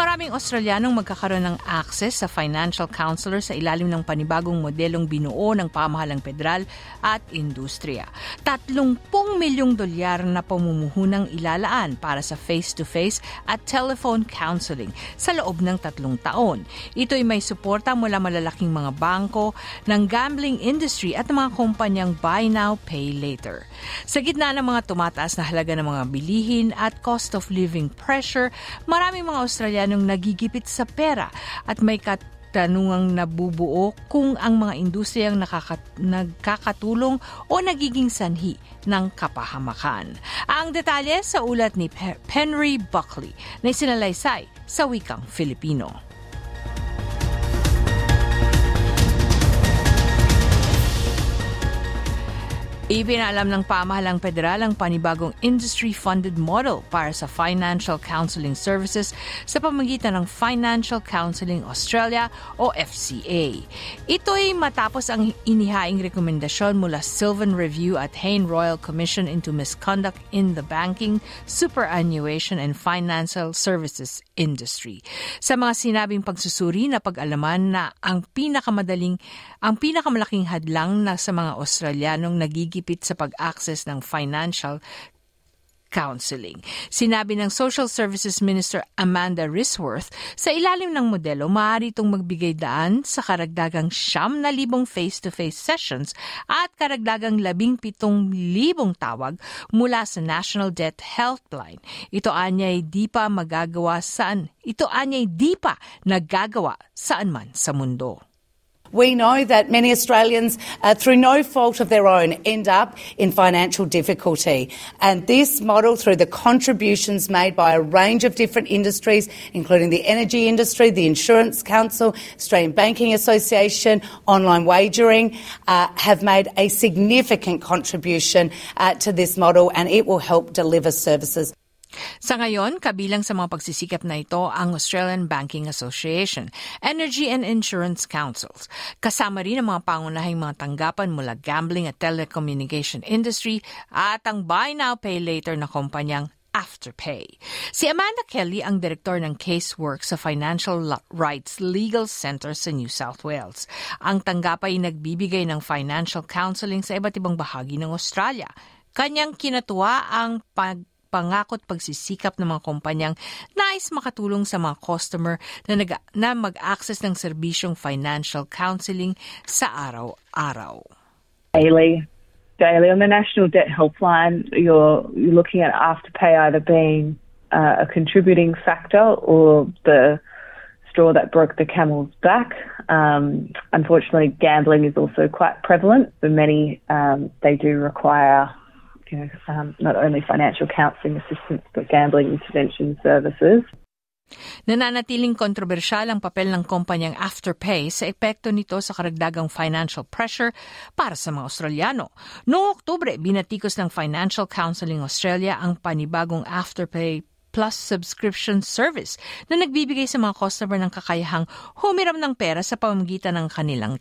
Maraming Australianong magkakaroon ng access sa financial counselor sa ilalim ng panibagong modelong binuo ng pamahalang federal at industriya. 30 milyong dolyar na pamumuhunang ilalaan para sa face-to-face at telephone counseling sa loob ng tatlong taon. Ito ay may suporta mula malalaking mga bangko, ng gambling industry at mga kumpanyang buy now, pay later. Sa gitna ng mga tumataas na halaga ng mga bilihin at cost of living pressure, maraming mga Australiano Australianong nagigipit sa pera at may katanungang nabubuo kung ang mga industriyang nakakat- nagkakatulong o nagiging sanhi ng kapahamakan. Ang detalye sa ulat ni Henry Buckley na isinalaysay sa wikang Filipino. Ipinaalam ng pamahalang federal ang panibagong industry-funded model para sa financial counseling services sa pamagitan ng Financial Counseling Australia o FCA. Ito ay matapos ang inihaing rekomendasyon mula Sylvan Review at Hain Royal Commission into Misconduct in the Banking, Superannuation and Financial Services Industry. Sa mga sinabing pagsusuri na pag-alaman na ang pinakamadaling ang pinakamalaking hadlang na sa mga Australianong nagiging pagtitipid sa pag-access ng financial counseling. Sinabi ng Social Services Minister Amanda Risworth, sa ilalim ng modelo, maaari itong magbigay daan sa karagdagang siyam na libong face-to-face sessions at karagdagang labing pitong libong tawag mula sa National Debt Helpline. Ito anyay di pa magagawa saan, ito anyay di pa nagagawa saan man sa mundo. We know that many Australians, uh, through no fault of their own, end up in financial difficulty. And this model, through the contributions made by a range of different industries, including the energy industry, the Insurance Council, Australian Banking Association, online wagering, uh, have made a significant contribution uh, to this model and it will help deliver services Sa ngayon, kabilang sa mga pagsisikap na ito ang Australian Banking Association, Energy and Insurance Councils. Kasama rin ang mga pangunahing mga tanggapan mula gambling at telecommunication industry at ang buy now pay later na kumpanyang Afterpay. Si Amanda Kelly ang direktor ng Casework sa Financial Rights Legal Center sa New South Wales. Ang tanggapay nagbibigay ng financial counseling sa iba't ibang bahagi ng Australia. Kanyang kinatuwa ang pag pangakot pagsisikap ng mga kumpanyang nais makatulong sa mga customer na, nag, na mag-access ng serbisyong financial counseling sa araw-araw. Daily. Daily on the National Debt Helpline, you're, you're looking at afterpay either being uh, a contributing factor or the straw that broke the camel's back. Um, unfortunately, gambling is also quite prevalent. For many, um, they do require you know, um, not only financial counselling assistance but gambling intervention services. Nananatiling kontrobersyal ang papel ng kumpanyang Afterpay sa epekto nito sa karagdagang financial pressure para sa mga Australiano. Noong Oktubre, binatikos ng Financial Counseling Australia ang panibagong Afterpay Plus subscription service na nagbibigay sa mga customer ng kakayahang humiram ng pera sa pamamagitan ng kanilang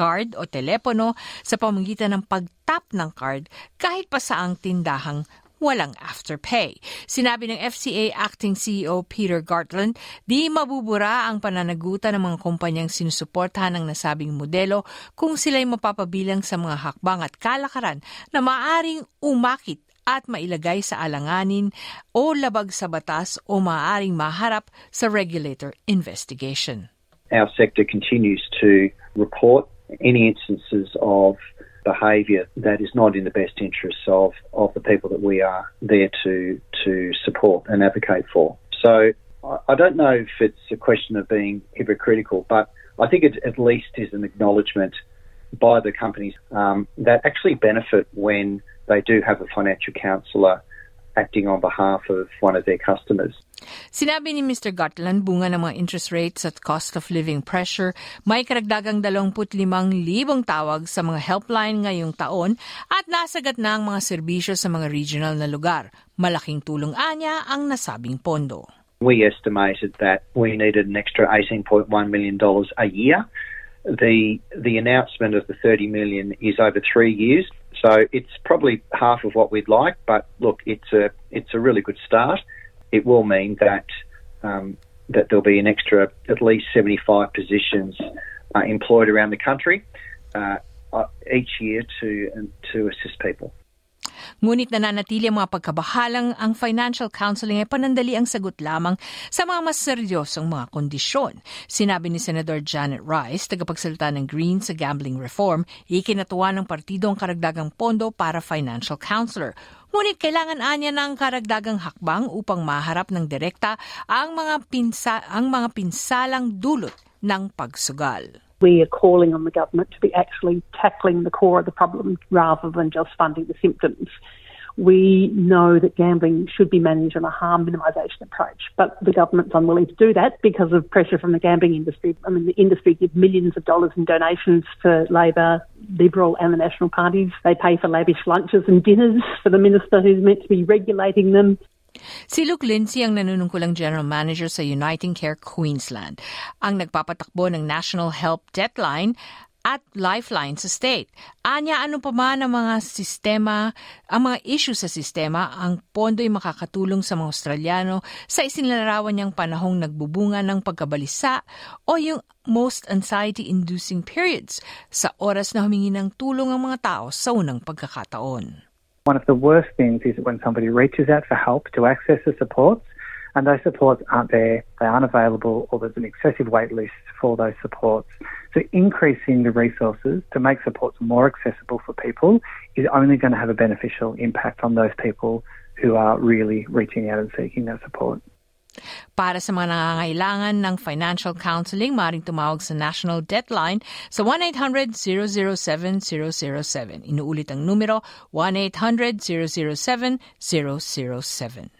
card o telepono sa pamamagitan ng pag-tap ng card kahit pa saang tindahang walang afterpay. Sinabi ng FCA Acting CEO Peter Gartland, di mabubura ang pananagutan ng mga kumpanyang sinusuportahan ng nasabing modelo kung sila'y mapapabilang sa mga hakbang at kalakaran na maaring umakit at mailagay sa alanganin o labag sa batas o maaaring maharap sa regulator investigation. Our sector continues to report any instances of behaviour that is not in the best interests of, of the people that we are there to to support and advocate for. So I don't know if it's a question of being hypocritical, but I think it at least is an acknowledgement by the companies um, that actually benefit when they do have a financial counsellor acting on behalf of one of their customers. Sinabi ni Mr. Gotland, bunga ng mga interest rates at cost of living pressure, may karagdagang 25,000 tawag sa mga helpline ngayong taon at nasagat na ang mga serbisyo sa mga regional na lugar. Malaking tulong anya ang nasabing pondo. We estimated that we needed an extra $18.1 million a year. The, the announcement of the 30 million is over three years, so it's probably half of what we'd like, but look, it's a, it's a really good start. It will mean that, um, that there'll be an extra at least 75 positions uh, employed around the country uh, uh, each year to, to assist people. Ngunit nananatili ang mga pagkabahalang ang financial counseling ay panandali ang sagot lamang sa mga mas seryosong mga kondisyon. Sinabi ni Senator Janet Rice, tagapagsalita ng Green sa gambling reform, ikinatuwa ng partido ang karagdagang pondo para financial counselor. Ngunit kailangan anya ng karagdagang hakbang upang maharap ng direkta ang mga pinsa ang mga pinsalang dulot ng pagsugal. we are calling on the government to be actually tackling the core of the problem rather than just funding the symptoms. We know that gambling should be managed on a harm minimisation approach, but the government's unwilling to do that because of pressure from the gambling industry. I mean, the industry gives millions of dollars in donations for Labor, Liberal, and the National parties. They pay for lavish lunches and dinners for the minister who's meant to be regulating them. Si Luke Lindsay ang nanunungkulang General Manager sa Uniting Care Queensland, ang nagpapatakbo ng National Help Deadline at Lifeline sa state. Anya ano pa man ang mga sistema, ang mga issue sa sistema, ang pondo ay makakatulong sa mga Australiano sa isinlarawan niyang panahong nagbubunga ng pagkabalisa o yung most anxiety-inducing periods sa oras na humingi ng tulong ang mga tao sa unang pagkakataon. One of the worst things is when somebody reaches out for help to access the supports and those supports aren't there, they aren't available, or there's an excessive wait list for those supports. So increasing the resources to make supports more accessible for people is only going to have a beneficial impact on those people who are really reaching out and seeking that support. Para sa mga nangangailangan ng financial counseling, maaaring tumawag sa National Deadline sa 1-800-007-007. Inuulit ang numero 1-800-007-007.